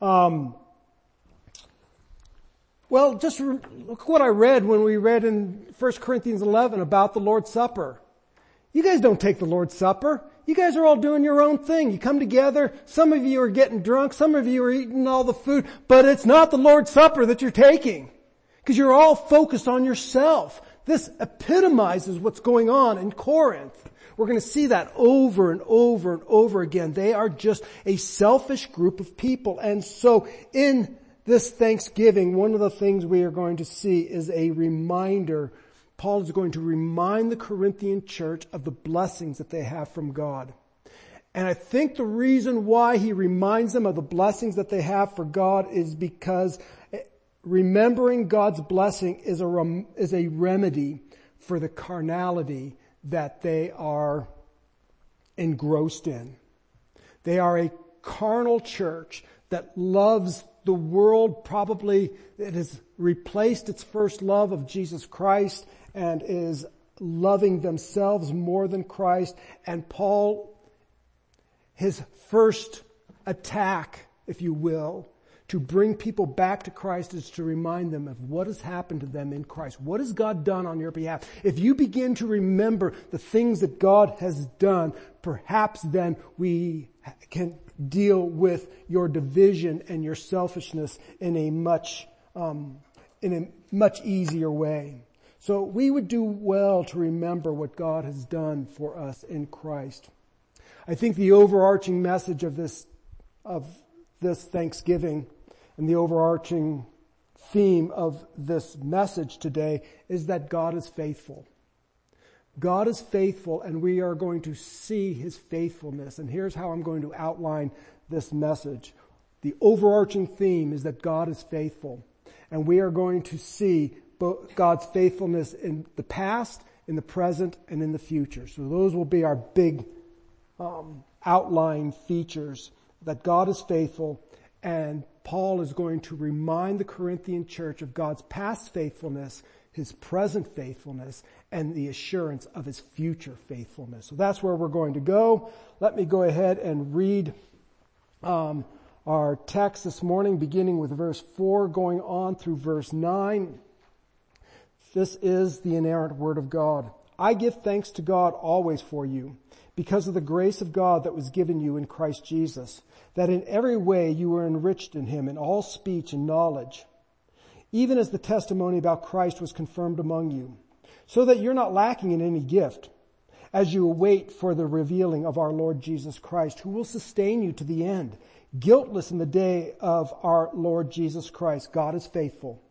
Um, well, just look what I read when we read in 1 Corinthians 11 about the Lord's Supper. You guys don't take the Lord's Supper. You guys are all doing your own thing. You come together. Some of you are getting drunk. Some of you are eating all the food, but it's not the Lord's Supper that you're taking. Because you're all focused on yourself. This epitomizes what's going on in Corinth. We're going to see that over and over and over again. They are just a selfish group of people. And so in this Thanksgiving, one of the things we are going to see is a reminder. Paul is going to remind the Corinthian church of the blessings that they have from God. And I think the reason why he reminds them of the blessings that they have for God is because eh, remembering God's blessing is a, rem- is a remedy for the carnality that they are engrossed in. They are a carnal church that loves the world probably, it has replaced its first love of Jesus Christ and is loving themselves more than Christ. And Paul, his first attack, if you will, to bring people back to Christ is to remind them of what has happened to them in Christ. What has God done on your behalf? If you begin to remember the things that God has done, perhaps then we can deal with your division and your selfishness in a much, um, in a much easier way. So we would do well to remember what God has done for us in Christ. I think the overarching message of this, of this Thanksgiving and the overarching theme of this message today is that God is faithful. God is faithful and we are going to see His faithfulness. And here's how I'm going to outline this message. The overarching theme is that God is faithful. And we are going to see God's faithfulness in the past, in the present, and in the future. So those will be our big um, outline features that God is faithful and Paul is going to remind the Corinthian church of God's past faithfulness, his present faithfulness, and the assurance of his future faithfulness. So that's where we're going to go. Let me go ahead and read um, our text this morning, beginning with verse 4, going on through verse 9. This is the inerrant word of God. I give thanks to God always for you, because of the grace of God that was given you in Christ Jesus that in every way you were enriched in him in all speech and knowledge, even as the testimony about Christ was confirmed among you, so that you're not lacking in any gift as you await for the revealing of our Lord Jesus Christ, who will sustain you to the end, guiltless in the day of our Lord Jesus Christ. God is faithful,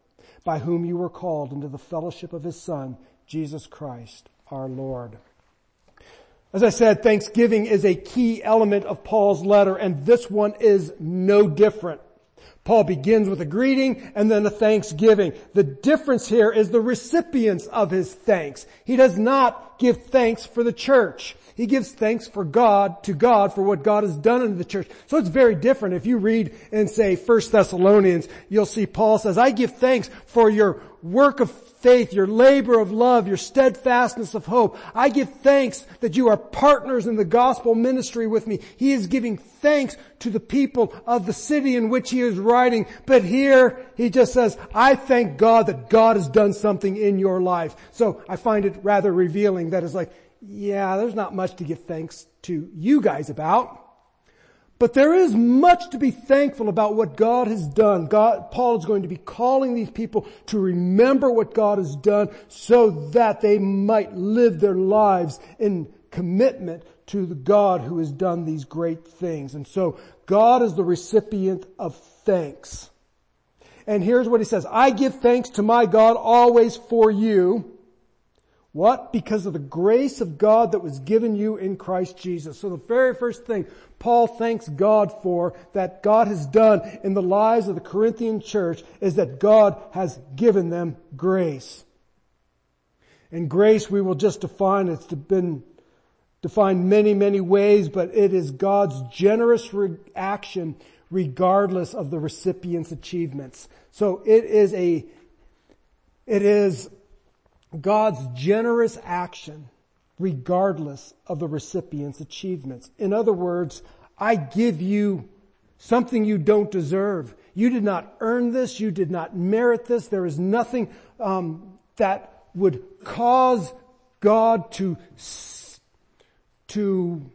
by whom you were called into the fellowship of his Son, Jesus Christ, our Lord. As I said, Thanksgiving is a key element of Paul's letter and this one is no different. Paul begins with a greeting and then a thanksgiving. The difference here is the recipients of his thanks. He does not give thanks for the church. He gives thanks for God, to God for what God has done in the church. So it's very different. If you read and say 1 Thessalonians, you'll see Paul says, I give thanks for your work of faith, your labor of love, your steadfastness of hope. I give thanks that you are partners in the gospel ministry with me. He is giving thanks to the people of the city in which he is writing. But here he just says, I thank God that God has done something in your life. So I find it rather revealing that it's like, yeah, there's not much to give thanks to you guys about. But there is much to be thankful about what God has done. God, Paul is going to be calling these people to remember what God has done so that they might live their lives in commitment to the God who has done these great things. And so God is the recipient of thanks. And here's what he says, I give thanks to my God always for you what? Because of the grace of God that was given you in Christ Jesus. So the very first thing Paul thanks God for that God has done in the lives of the Corinthian church is that God has given them grace. And grace we will just define, it's been defined many, many ways, but it is God's generous reaction regardless of the recipient's achievements. So it is a, it is God's generous action regardless of the recipient's achievements. In other words, I give you something you don't deserve. You did not earn this. You did not merit this. There is nothing um, that would cause God to to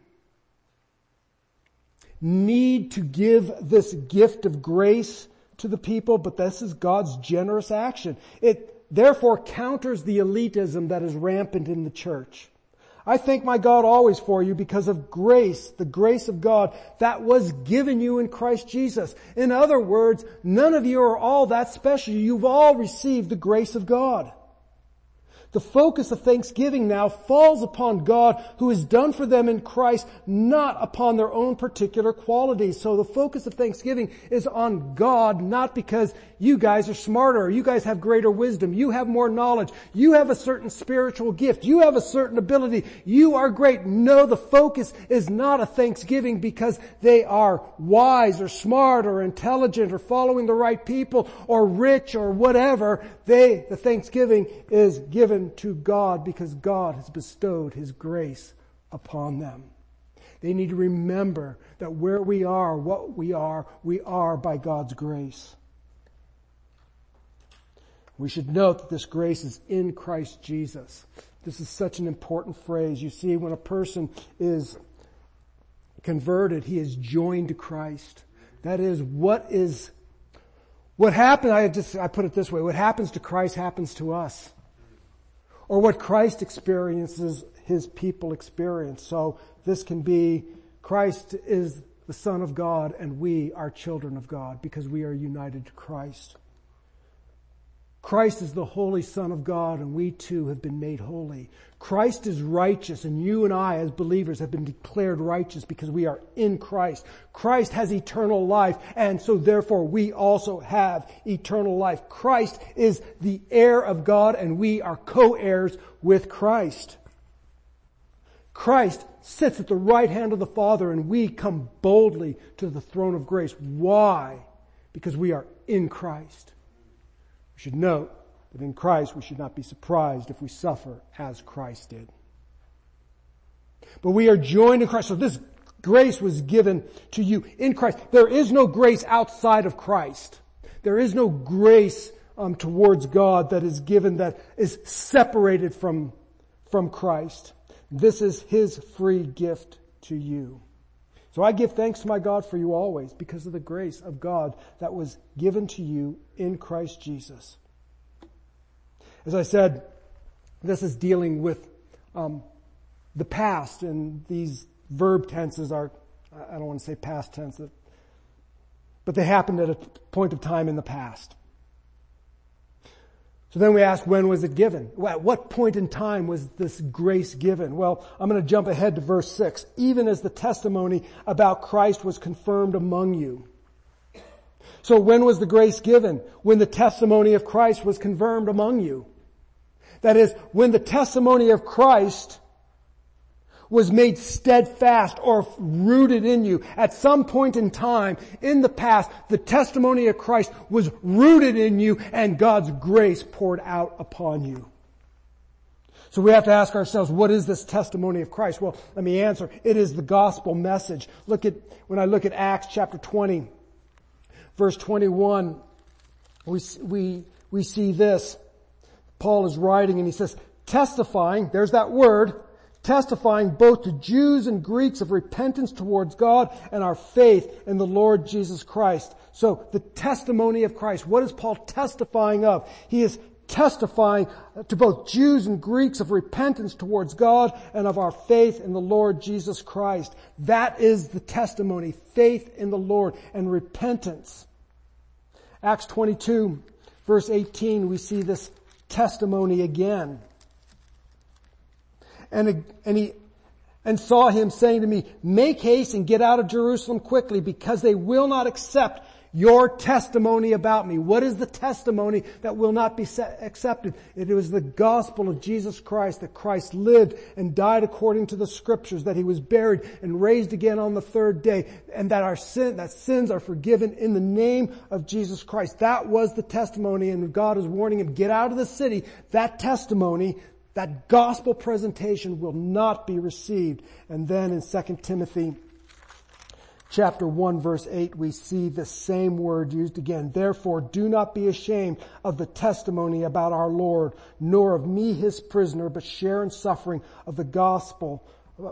need to give this gift of grace to the people, but this is God's generous action. It therefore counters the elitism that is rampant in the church. I thank my God always for you because of grace, the grace of God that was given you in Christ Jesus. In other words, none of you are all that special. You've all received the grace of God. The focus of thanksgiving now falls upon God who has done for them in Christ, not upon their own particular qualities. So the focus of thanksgiving is on God, not because you guys are smarter, you guys have greater wisdom, you have more knowledge, you have a certain spiritual gift, you have a certain ability, you are great. No, the focus is not a thanksgiving because they are wise or smart or intelligent or following the right people or rich or whatever. They, the thanksgiving is given to God because God has bestowed His grace upon them. They need to remember that where we are, what we are, we are by God's grace. We should note that this grace is in Christ Jesus. This is such an important phrase. You see, when a person is converted, he is joined to Christ. That is, what is what happened, I just, I put it this way, what happens to Christ happens to us. Or what Christ experiences, his people experience. So this can be, Christ is the Son of God and we are children of God because we are united to Christ. Christ is the holy Son of God and we too have been made holy. Christ is righteous and you and I as believers have been declared righteous because we are in Christ. Christ has eternal life and so therefore we also have eternal life. Christ is the heir of God and we are co-heirs with Christ. Christ sits at the right hand of the Father and we come boldly to the throne of grace. Why? Because we are in Christ should note that in Christ we should not be surprised if we suffer as Christ did. But we are joined in Christ. So this grace was given to you in Christ. There is no grace outside of Christ. There is no grace um, towards God that is given that is separated from, from Christ. This is His free gift to you. So I give thanks to my God for you always because of the grace of God that was given to you in Christ Jesus. As I said, this is dealing with um, the past and these verb tenses are, I don't want to say past tense, but they happened at a point of time in the past. So then we ask, when was it given? At what point in time was this grace given? Well, I'm going to jump ahead to verse 6. Even as the testimony about Christ was confirmed among you. So when was the grace given? When the testimony of Christ was confirmed among you. That is, when the testimony of Christ was made steadfast or rooted in you. At some point in time in the past, the testimony of Christ was rooted in you and God's grace poured out upon you. So we have to ask ourselves, what is this testimony of Christ? Well, let me answer. It is the gospel message. Look at, when I look at Acts chapter 20, verse 21, we, we, we see this. Paul is writing and he says, testifying, there's that word, testifying both to Jews and Greeks of repentance towards God and our faith in the Lord Jesus Christ. So the testimony of Christ, what is Paul testifying of? He is testifying to both Jews and Greeks of repentance towards God and of our faith in the Lord Jesus Christ. That is the testimony, faith in the Lord and repentance. Acts 22 verse 18, we see this testimony again and, and he, and saw him saying to me, make haste and get out of Jerusalem quickly because they will not accept your testimony about me. What is the testimony that will not be accepted? It was the gospel of Jesus Christ, that Christ lived and died according to the scriptures, that he was buried and raised again on the third day, and that our sin, that sins are forgiven in the name of Jesus Christ. That was the testimony, and God is warning him, get out of the city. That testimony that gospel presentation will not be received. And then in 2 Timothy chapter 1 verse 8 we see the same word used again. Therefore do not be ashamed of the testimony about our Lord, nor of me his prisoner, but share in suffering of the gospel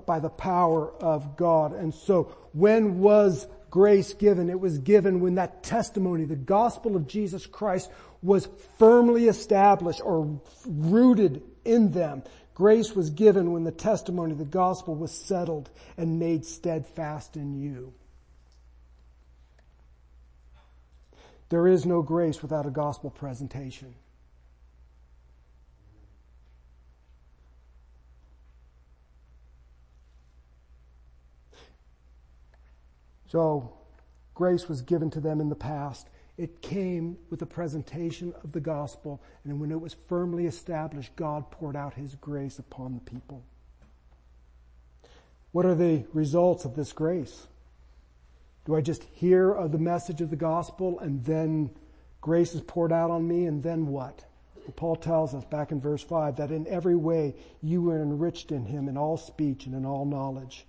by the power of God. And so when was grace given? It was given when that testimony, the gospel of Jesus Christ was firmly established or rooted in them. Grace was given when the testimony of the gospel was settled and made steadfast in you. There is no grace without a gospel presentation. So, grace was given to them in the past. It came with the presentation of the gospel, and when it was firmly established, God poured out His grace upon the people. What are the results of this grace? Do I just hear of the message of the gospel and then grace is poured out on me and then what? Well, Paul tells us back in verse 5 that in every way you were enriched in him in all speech and in all knowledge.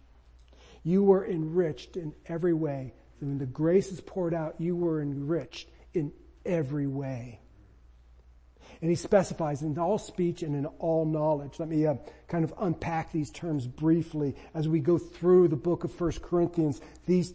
You were enriched in every way. When the grace is poured out, you were enriched in every way. And he specifies in all speech and in all knowledge. Let me uh, kind of unpack these terms briefly as we go through the book of First Corinthians. These,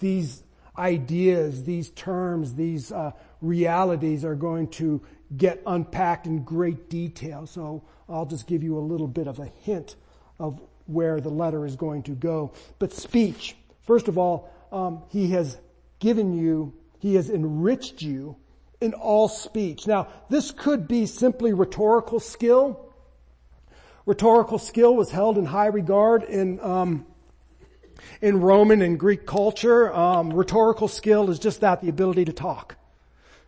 these ideas, these terms, these uh, realities are going to get unpacked in great detail. So I'll just give you a little bit of a hint of where the letter is going to go. But speech, first of all, um, he has given you, he has enriched you in all speech. Now, this could be simply rhetorical skill. Rhetorical skill was held in high regard in um, in Roman and Greek culture. Um, rhetorical skill is just that, the ability to talk.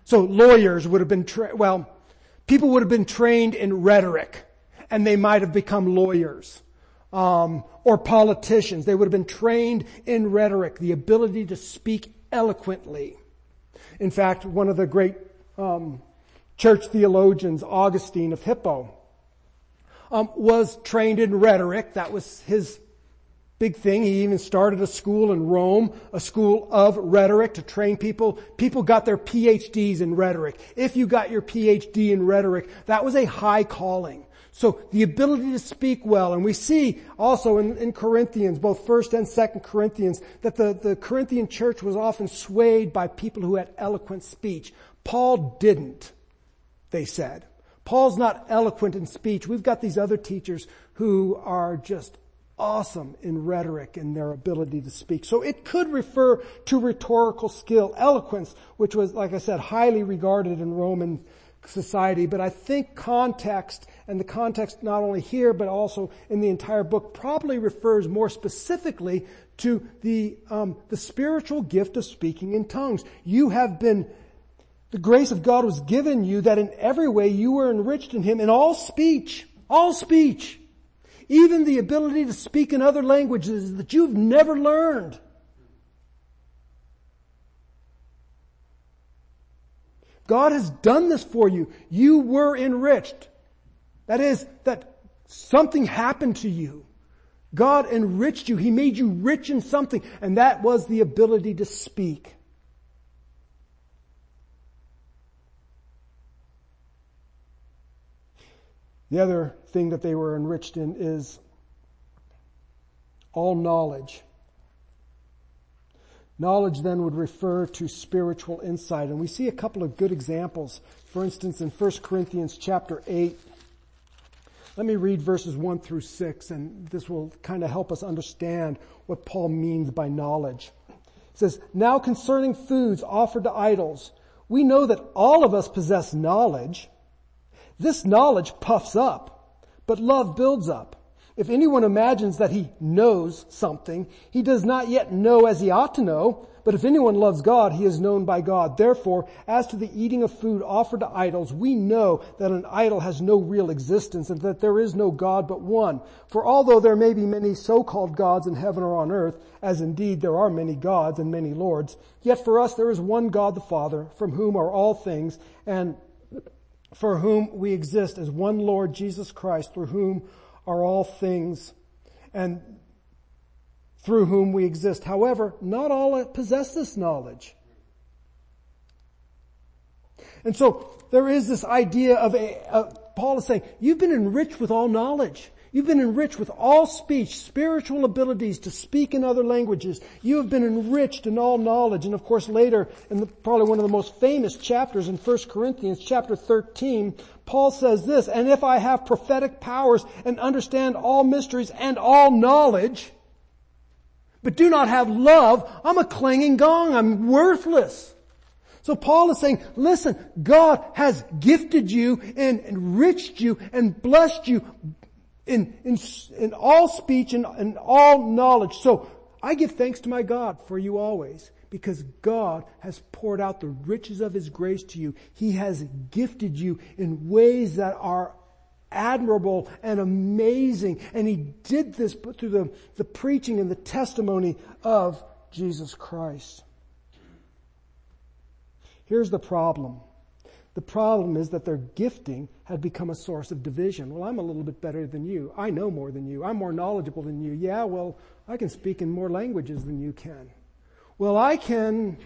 So lawyers would have been, tra- well, people would have been trained in rhetoric, and they might have become lawyers um, or politicians. They would have been trained in rhetoric, the ability to speak eloquently. In fact, one of the great um, church theologians, Augustine of Hippo, um, was trained in rhetoric. That was his big thing. He even started a school in Rome, a school of rhetoric to train people. People got their PhDs in rhetoric. If you got your PhD in rhetoric, that was a high calling. So the ability to speak well, and we see also in, in Corinthians, both first and second Corinthians, that the, the Corinthian church was often swayed by people who had eloquent speech. Paul didn't, they said. Paul's not eloquent in speech. We've got these other teachers who are just awesome in rhetoric and their ability to speak. So it could refer to rhetorical skill, eloquence, which was, like I said, highly regarded in Roman society, but I think context, and the context not only here, but also in the entire book, probably refers more specifically to the, um, the spiritual gift of speaking in tongues. You have been, the grace of God was given you that in every way you were enriched in Him in all speech, all speech, even the ability to speak in other languages that you've never learned. God has done this for you. You were enriched. That is, that something happened to you. God enriched you. He made you rich in something, and that was the ability to speak. The other thing that they were enriched in is all knowledge. Knowledge then would refer to spiritual insight. And we see a couple of good examples. For instance, in 1 Corinthians chapter 8, let me read verses 1 through 6 and this will kind of help us understand what Paul means by knowledge. It says, Now concerning foods offered to idols, we know that all of us possess knowledge. This knowledge puffs up, but love builds up. If anyone imagines that he knows something, he does not yet know as he ought to know, but if anyone loves God, he is known by God. Therefore, as to the eating of food offered to idols, we know that an idol has no real existence and that there is no God but one. For although there may be many so-called gods in heaven or on earth, as indeed there are many gods and many lords, yet for us there is one God the Father, from whom are all things, and for whom we exist as one Lord Jesus Christ, through whom are all things. And through whom we exist. However, not all possess this knowledge. And so there is this idea of a, Paul is saying, you've been enriched with all knowledge. You've been enriched with all speech, spiritual abilities to speak in other languages. You have been enriched in all knowledge. And of course later, in the, probably one of the most famous chapters in 1 Corinthians chapter 13, Paul says this, and if I have prophetic powers and understand all mysteries and all knowledge, but do not have love, I'm a clanging gong. I'm worthless. So Paul is saying, listen, God has gifted you and enriched you and blessed you in, in, in all speech and in all knowledge. So I give thanks to my God for you always because God has poured out the riches of His grace to you. He has gifted you in ways that are admirable and amazing. And He did this through the, the preaching and the testimony of Jesus Christ. Here's the problem. The problem is that their gifting had become a source of division. Well, I'm a little bit better than you. I know more than you. I'm more knowledgeable than you. Yeah, well, I can speak in more languages than you can. Well, I can,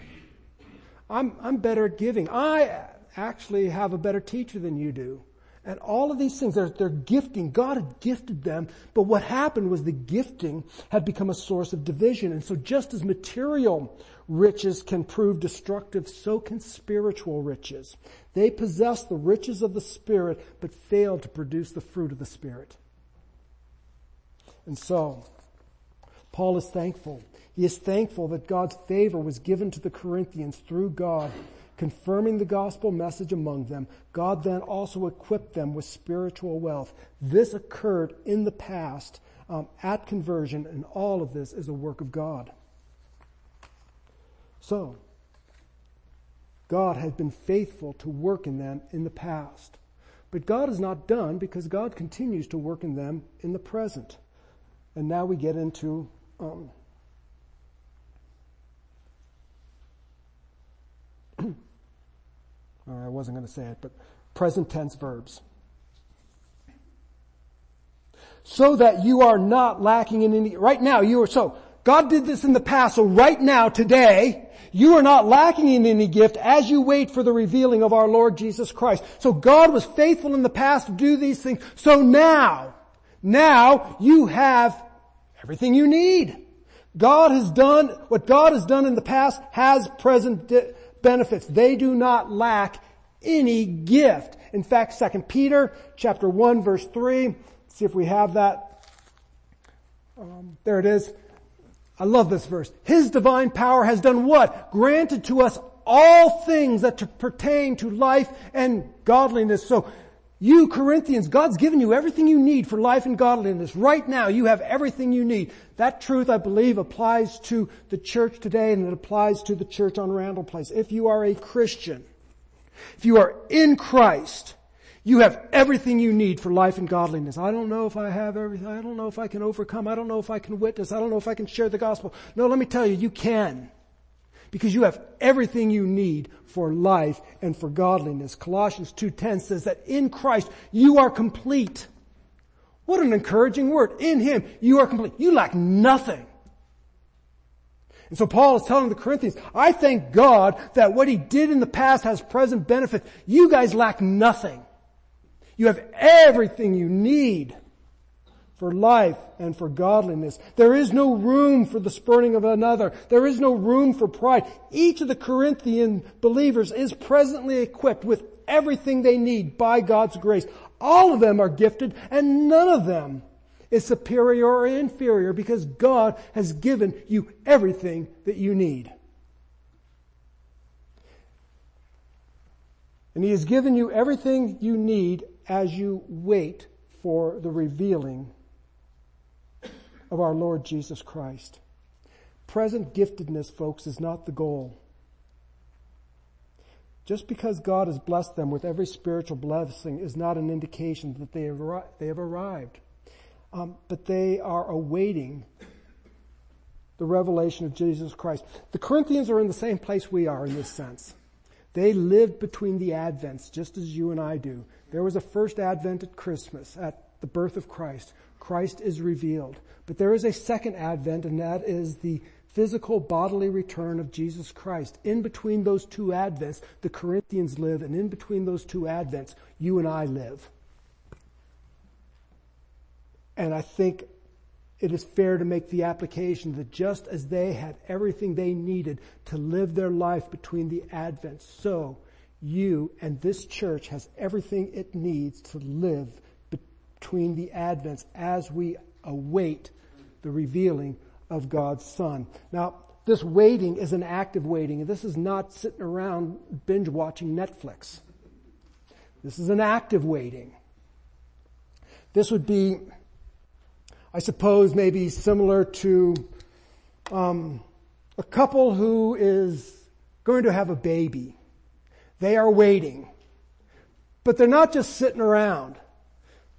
I'm, I'm better at giving. I actually have a better teacher than you do. And all of these things, they're, they're gifting. God had gifted them, but what happened was the gifting had become a source of division. And so just as material riches can prove destructive, so can spiritual riches. They possess the riches of the Spirit, but fail to produce the fruit of the Spirit. And so, Paul is thankful. He is thankful that God's favor was given to the Corinthians through God confirming the gospel message among them, God then also equipped them with spiritual wealth. This occurred in the past um, at conversion, and all of this is a work of God. So, God has been faithful to work in them in the past. But God is not done because God continues to work in them in the present. And now we get into um, or I wasn't going to say it, but present tense verbs. So that you are not lacking in any, right now you are, so God did this in the past, so right now, today, you are not lacking in any gift as you wait for the revealing of our Lord Jesus Christ. So God was faithful in the past to do these things. So now, now you have everything you need. God has done, what God has done in the past has present benefits. They do not lack any gift. In fact, 2 Peter chapter 1 verse 3, see if we have that. Um, there it is. I love this verse. His divine power has done what? Granted to us all things that to pertain to life and godliness. So you Corinthians, God's given you everything you need for life and godliness. Right now, you have everything you need. That truth, I believe, applies to the church today and it applies to the church on Randall Place. If you are a Christian, if you are in Christ, you have everything you need for life and godliness. I don't know if I have everything. I don't know if I can overcome. I don't know if I can witness. I don't know if I can share the gospel. No, let me tell you, you can because you have everything you need for life and for godliness. Colossians 2.10 says that in Christ you are complete. What an encouraging word. In Him you are complete. You lack nothing. And so Paul is telling the Corinthians, I thank God that what He did in the past has present benefit. You guys lack nothing. You have everything you need for life and for godliness. There is no room for the spurning of another. There is no room for pride. Each of the Corinthian believers is presently equipped with everything they need by God's grace. All of them are gifted and none of them is superior or inferior because God has given you everything that you need. And He has given you everything you need as you wait for the revealing of our Lord Jesus Christ. Present giftedness, folks, is not the goal. Just because God has blessed them with every spiritual blessing is not an indication that they have, they have arrived. Um, but they are awaiting the revelation of Jesus Christ. The Corinthians are in the same place we are in this sense. They lived between the advents, just as you and I do. There was a first advent at Christmas, at the birth of Christ. Christ is revealed. But there is a second advent and that is the physical bodily return of Jesus Christ. In between those two advents, the Corinthians live and in between those two advents, you and I live. And I think it is fair to make the application that just as they had everything they needed to live their life between the advents, so you and this church has everything it needs to live between the advents as we await the revealing of God's Son. Now, this waiting is an active waiting. and This is not sitting around binge watching Netflix. This is an active waiting. This would be, I suppose, maybe similar to um, a couple who is going to have a baby. They are waiting. But they're not just sitting around.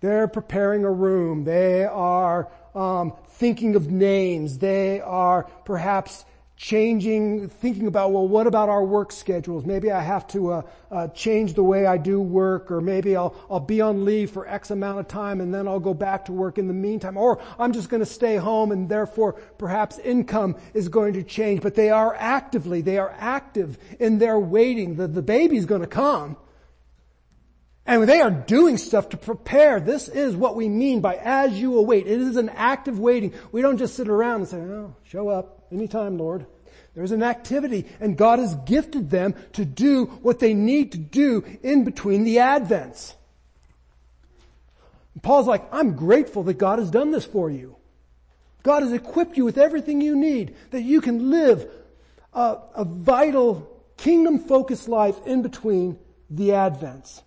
They're preparing a room. They are um, thinking of names. They are perhaps changing, thinking about, well, what about our work schedules? Maybe I have to uh, uh, change the way I do work, or maybe I'll I'll be on leave for X amount of time, and then I'll go back to work in the meantime. Or I'm just going to stay home, and therefore perhaps income is going to change. But they are actively, they are active in their waiting. The the baby's going to come. And they are doing stuff to prepare. This is what we mean by as you await. It is an active waiting. We don't just sit around and say, oh, show up anytime, Lord. There's an activity and God has gifted them to do what they need to do in between the advents. And Paul's like, I'm grateful that God has done this for you. God has equipped you with everything you need that you can live a, a vital kingdom focused life in between the advents.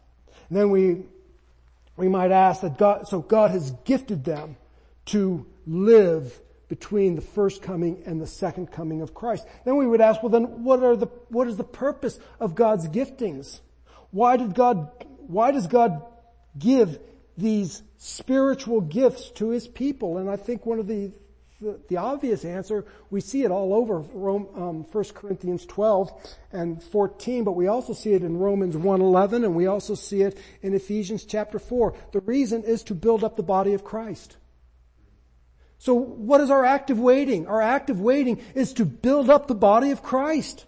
And then we, we might ask that God, so God has gifted them to live between the first coming and the second coming of Christ. Then we would ask, well then what are the, what is the purpose of God's giftings? Why did God, why does God give these spiritual gifts to His people? And I think one of the the, the obvious answer, we see it all over Rome, um, 1 Corinthians 12 and 14, but we also see it in Romans 1.11 and we also see it in Ephesians chapter 4. The reason is to build up the body of Christ. So what is our active waiting? Our active waiting is to build up the body of Christ,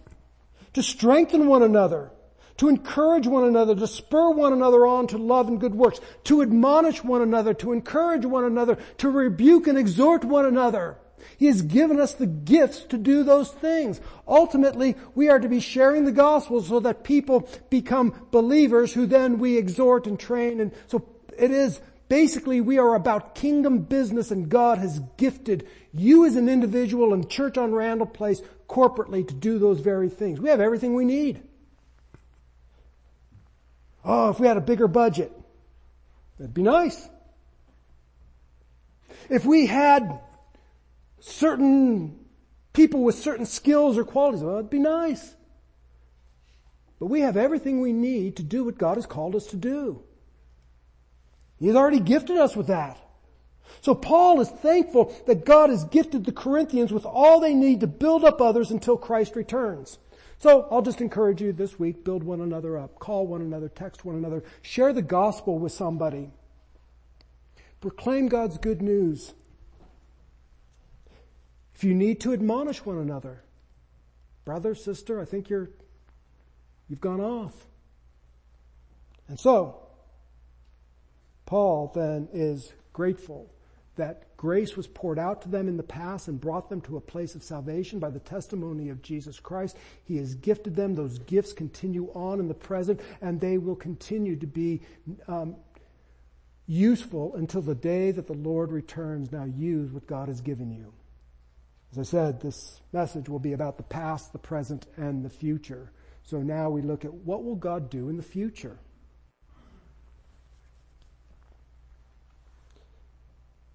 to strengthen one another, to encourage one another, to spur one another on to love and good works, to admonish one another, to encourage one another, to rebuke and exhort one another. He has given us the gifts to do those things. Ultimately, we are to be sharing the gospel so that people become believers who then we exhort and train. And so it is basically we are about kingdom business and God has gifted you as an individual and church on Randall Place corporately to do those very things. We have everything we need. Oh, if we had a bigger budget, that'd be nice. If we had certain people with certain skills or qualities, oh, well, it'd be nice. But we have everything we need to do what God has called us to do. He's already gifted us with that. So Paul is thankful that God has gifted the Corinthians with all they need to build up others until Christ returns. So I'll just encourage you this week, build one another up, call one another, text one another, share the gospel with somebody. Proclaim God's good news. If you need to admonish one another, brother, sister, I think you're, you've gone off. And so, Paul then is grateful that grace was poured out to them in the past and brought them to a place of salvation by the testimony of Jesus Christ. He has gifted them. Those gifts continue on in the present and they will continue to be um, useful until the day that the Lord returns. Now use what God has given you. As I said, this message will be about the past, the present, and the future. So now we look at what will God do in the future?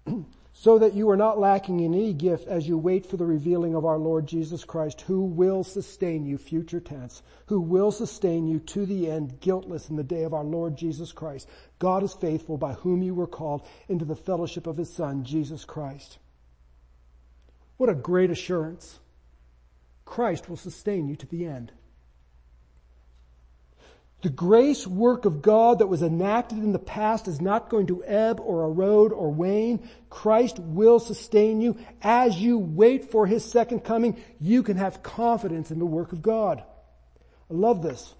so that you are not lacking in any gift as you wait for the revealing of our Lord Jesus Christ, who will sustain you, future tense, who will sustain you to the end, guiltless in the day of our Lord Jesus Christ. God is faithful, by whom you were called into the fellowship of his Son, Jesus Christ. What a great assurance. Christ will sustain you to the end. The grace work of God that was enacted in the past is not going to ebb or erode or wane. Christ will sustain you. As you wait for His second coming, you can have confidence in the work of God. I love this.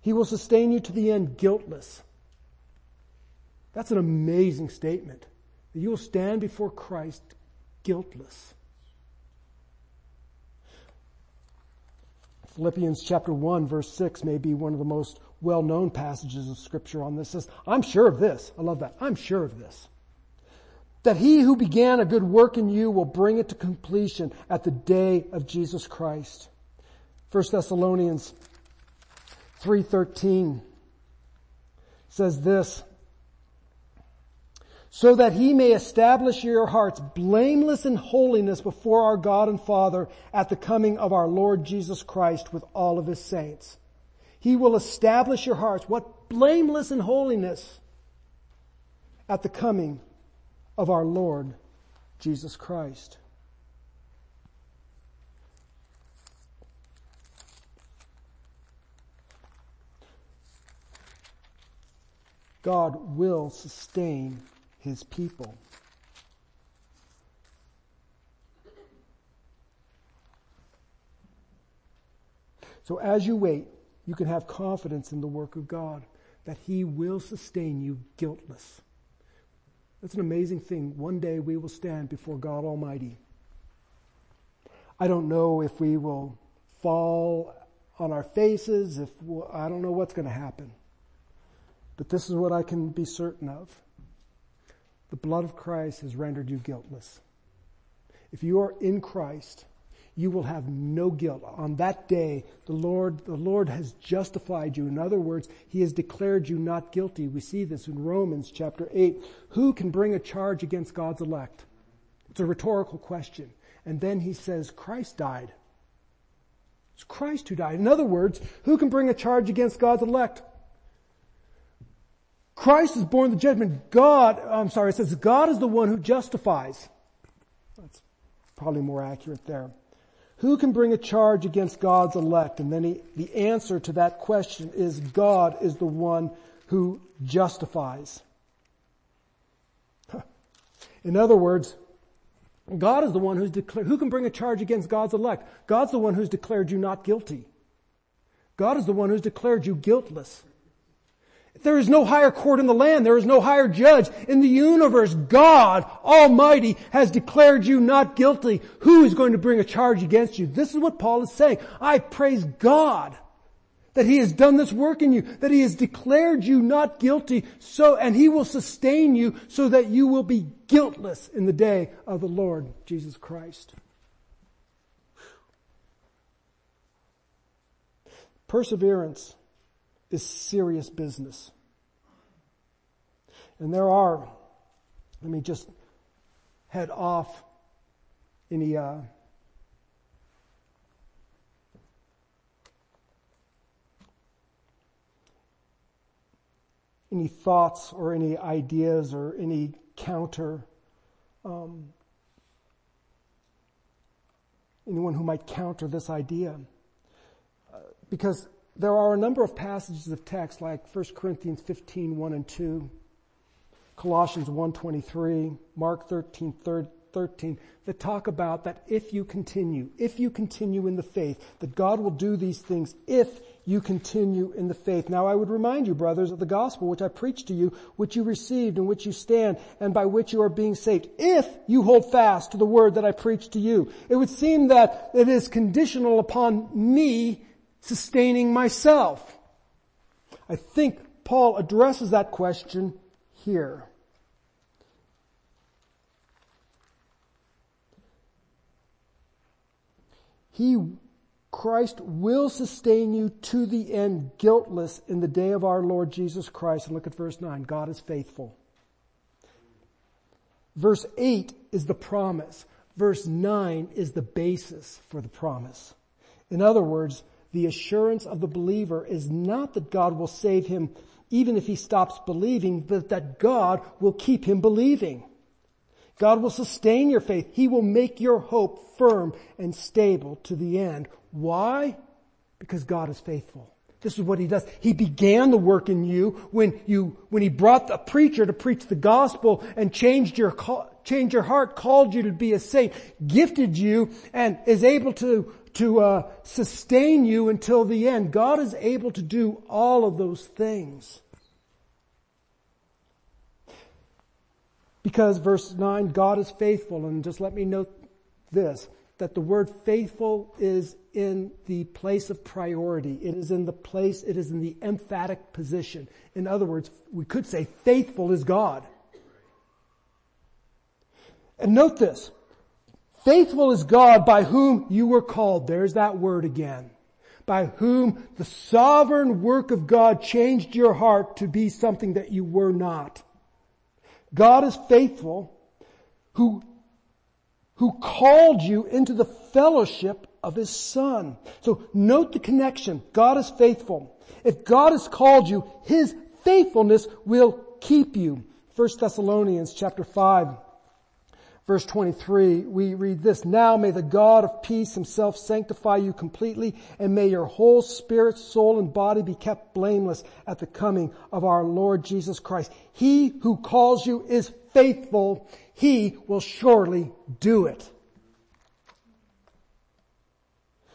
He will sustain you to the end guiltless. That's an amazing statement. You will stand before Christ guiltless. Philippians chapter 1 verse 6 may be one of the most well-known passages of scripture on this. Says, I'm sure of this. I love that. I'm sure of this. That he who began a good work in you will bring it to completion at the day of Jesus Christ. 1 Thessalonians 3.13 says this, so that he may establish your hearts blameless in holiness before our God and Father at the coming of our Lord Jesus Christ with all of his saints. He will establish your hearts. What blameless in holiness at the coming of our Lord Jesus Christ. God will sustain his people. So as you wait, you can have confidence in the work of God that he will sustain you guiltless. That's an amazing thing. One day we will stand before God Almighty. I don't know if we will fall on our faces, if we'll, I don't know what's going to happen. But this is what I can be certain of. The blood of Christ has rendered you guiltless. If you are in Christ, you will have no guilt. On that day, the Lord, the Lord has justified you. In other words, He has declared you not guilty. We see this in Romans chapter 8. Who can bring a charge against God's elect? It's a rhetorical question. And then he says, Christ died. It's Christ who died. In other words, who can bring a charge against God's elect? Christ is borne the judgment. God, I'm sorry, it says God is the one who justifies. That's probably more accurate there. Who can bring a charge against God's elect? And then he, the answer to that question is God is the one who justifies. In other words, God is the one who's declared, who can bring a charge against God's elect? God's the one who's declared you not guilty. God is the one who's declared you guiltless. There is no higher court in the land. There is no higher judge in the universe. God Almighty has declared you not guilty. Who is going to bring a charge against you? This is what Paul is saying. I praise God that He has done this work in you, that He has declared you not guilty so, and He will sustain you so that you will be guiltless in the day of the Lord Jesus Christ. Perseverance is serious business. And there are, let me just head off any, uh, any thoughts or any ideas or any counter, um, anyone who might counter this idea. Uh, because there are a number of passages of text like 1 Corinthians 15, 1 and 2, Colossians 1.23, Mark 13, 13, that talk about that if you continue, if you continue in the faith, that God will do these things if you continue in the faith. Now I would remind you, brothers, of the gospel which I preached to you, which you received, in which you stand, and by which you are being saved, if you hold fast to the word that I preached to you. It would seem that it is conditional upon me sustaining myself? I think Paul addresses that question here. He, Christ will sustain you to the end guiltless in the day of our Lord Jesus Christ. And look at verse 9. God is faithful. Verse 8 is the promise. Verse 9 is the basis for the promise. In other words, the assurance of the believer is not that God will save him even if he stops believing, but that God will keep him believing. God will sustain your faith. He will make your hope firm and stable to the end. Why? Because God is faithful. This is what he does. He began the work in you when you, when he brought a preacher to preach the gospel and changed your, changed your heart, called you to be a saint, gifted you, and is able to, to uh, sustain you until the end. God is able to do all of those things. Because verse 9, God is faithful, and just let me note this, that the word faithful is in the place of priority. It is in the place, it is in the emphatic position. In other words, we could say faithful is God. And note this. Faithful is God by whom you were called. There's that word again. By whom the sovereign work of God changed your heart to be something that you were not. God is faithful who who called you into the fellowship of his son. So note the connection. God is faithful. If God has called you, his faithfulness will keep you. 1 Thessalonians chapter 5 verse 23, we read this, Now may the God of peace himself sanctify you completely and may your whole spirit, soul, and body be kept blameless at the coming of our Lord Jesus Christ. He who calls you is faithful he will surely do it.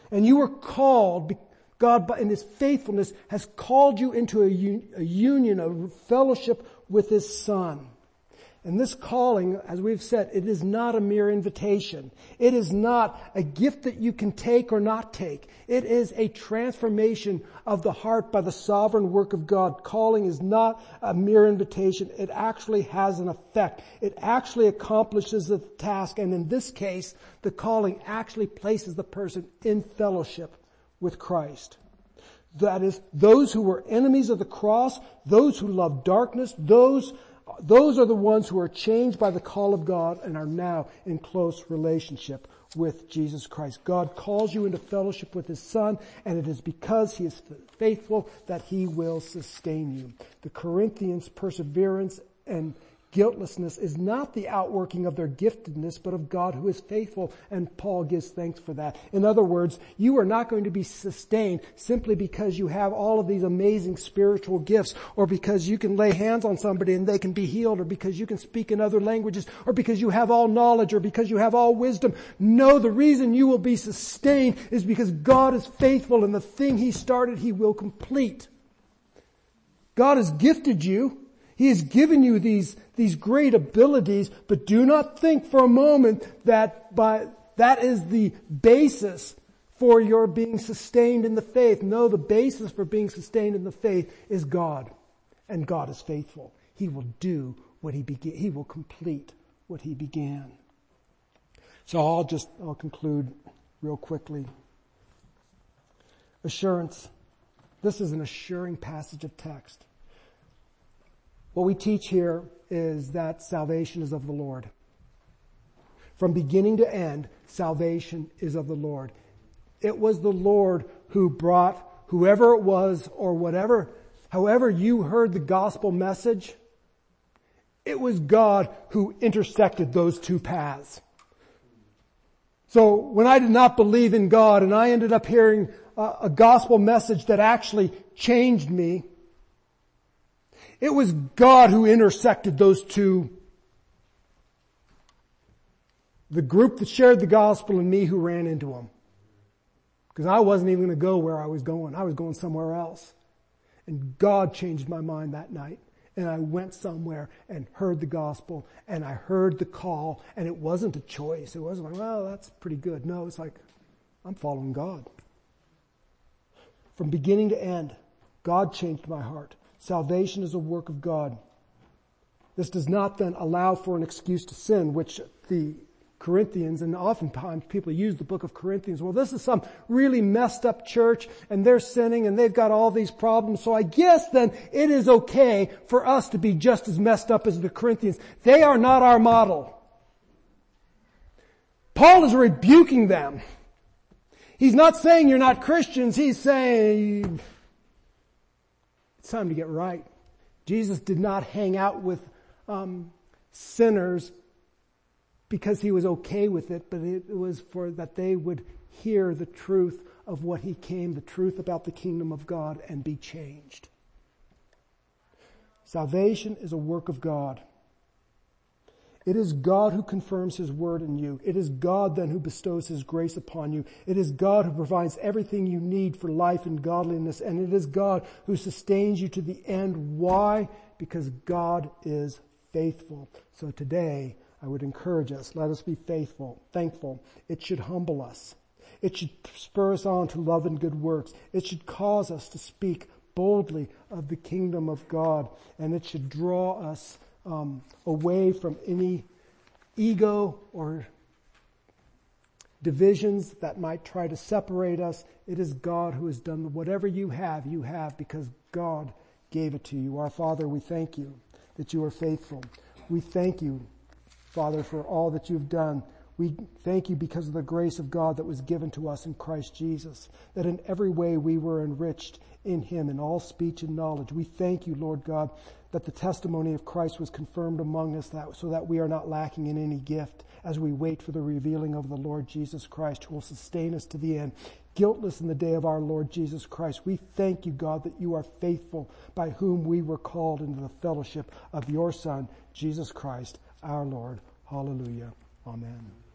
And you were called, God in His faithfulness has called you into a, union, a fellowship with His Son. And this calling, as we've said, it is not a mere invitation. It is not a gift that you can take or not take. It is a transformation of the heart by the sovereign work of God. Calling is not a mere invitation. It actually has an effect. It actually accomplishes the task. And in this case, the calling actually places the person in fellowship with Christ. That is, those who were enemies of the cross, those who loved darkness, those those are the ones who are changed by the call of God and are now in close relationship with Jesus Christ. God calls you into fellowship with His Son, and it is because He is faithful that He will sustain you. The Corinthians' perseverance and guiltlessness is not the outworking of their giftedness, but of God who is faithful, and Paul gives thanks for that. In other words, you are not going to be sustained simply because you have all of these amazing spiritual gifts, or because you can lay hands on somebody and they can be healed, or because you can speak in other languages, or because you have all knowledge, or because you have all wisdom. No, the reason you will be sustained is because God is faithful and the thing He started, He will complete. God has gifted you. He has given you these, these great abilities, but do not think for a moment that by, that is the basis for your being sustained in the faith. No, the basis for being sustained in the faith is God. And God is faithful. He will do what he began, he will complete what he began. So I'll just, I'll conclude real quickly. Assurance. This is an assuring passage of text. What we teach here is that salvation is of the Lord. From beginning to end, salvation is of the Lord. It was the Lord who brought whoever it was or whatever, however you heard the gospel message, it was God who intersected those two paths. So when I did not believe in God and I ended up hearing a, a gospel message that actually changed me, it was God who intersected those two. The group that shared the gospel and me who ran into them. Because I wasn't even going to go where I was going. I was going somewhere else. And God changed my mind that night. And I went somewhere and heard the gospel and I heard the call and it wasn't a choice. It wasn't like, well, that's pretty good. No, it's like, I'm following God. From beginning to end, God changed my heart. Salvation is a work of God. This does not then allow for an excuse to sin, which the Corinthians, and oftentimes people use the book of Corinthians, well this is some really messed up church and they're sinning and they've got all these problems, so I guess then it is okay for us to be just as messed up as the Corinthians. They are not our model. Paul is rebuking them. He's not saying you're not Christians, he's saying it's time to get right. Jesus did not hang out with um, sinners because he was okay with it, but it was for that they would hear the truth of what he came, the truth about the kingdom of God, and be changed. Salvation is a work of God. It is God who confirms His word in you. It is God then who bestows His grace upon you. It is God who provides everything you need for life and godliness. And it is God who sustains you to the end. Why? Because God is faithful. So today, I would encourage us, let us be faithful, thankful. It should humble us. It should spur us on to love and good works. It should cause us to speak boldly of the kingdom of God. And it should draw us um, away from any ego or divisions that might try to separate us. It is God who has done whatever you have, you have because God gave it to you. Our Father, we thank you that you are faithful. We thank you, Father, for all that you've done. We thank you because of the grace of God that was given to us in Christ Jesus, that in every way we were enriched in him in all speech and knowledge. We thank you, Lord God, that the testimony of Christ was confirmed among us that, so that we are not lacking in any gift as we wait for the revealing of the Lord Jesus Christ who will sustain us to the end, guiltless in the day of our Lord Jesus Christ. We thank you, God, that you are faithful by whom we were called into the fellowship of your Son, Jesus Christ, our Lord. Hallelujah. Amen.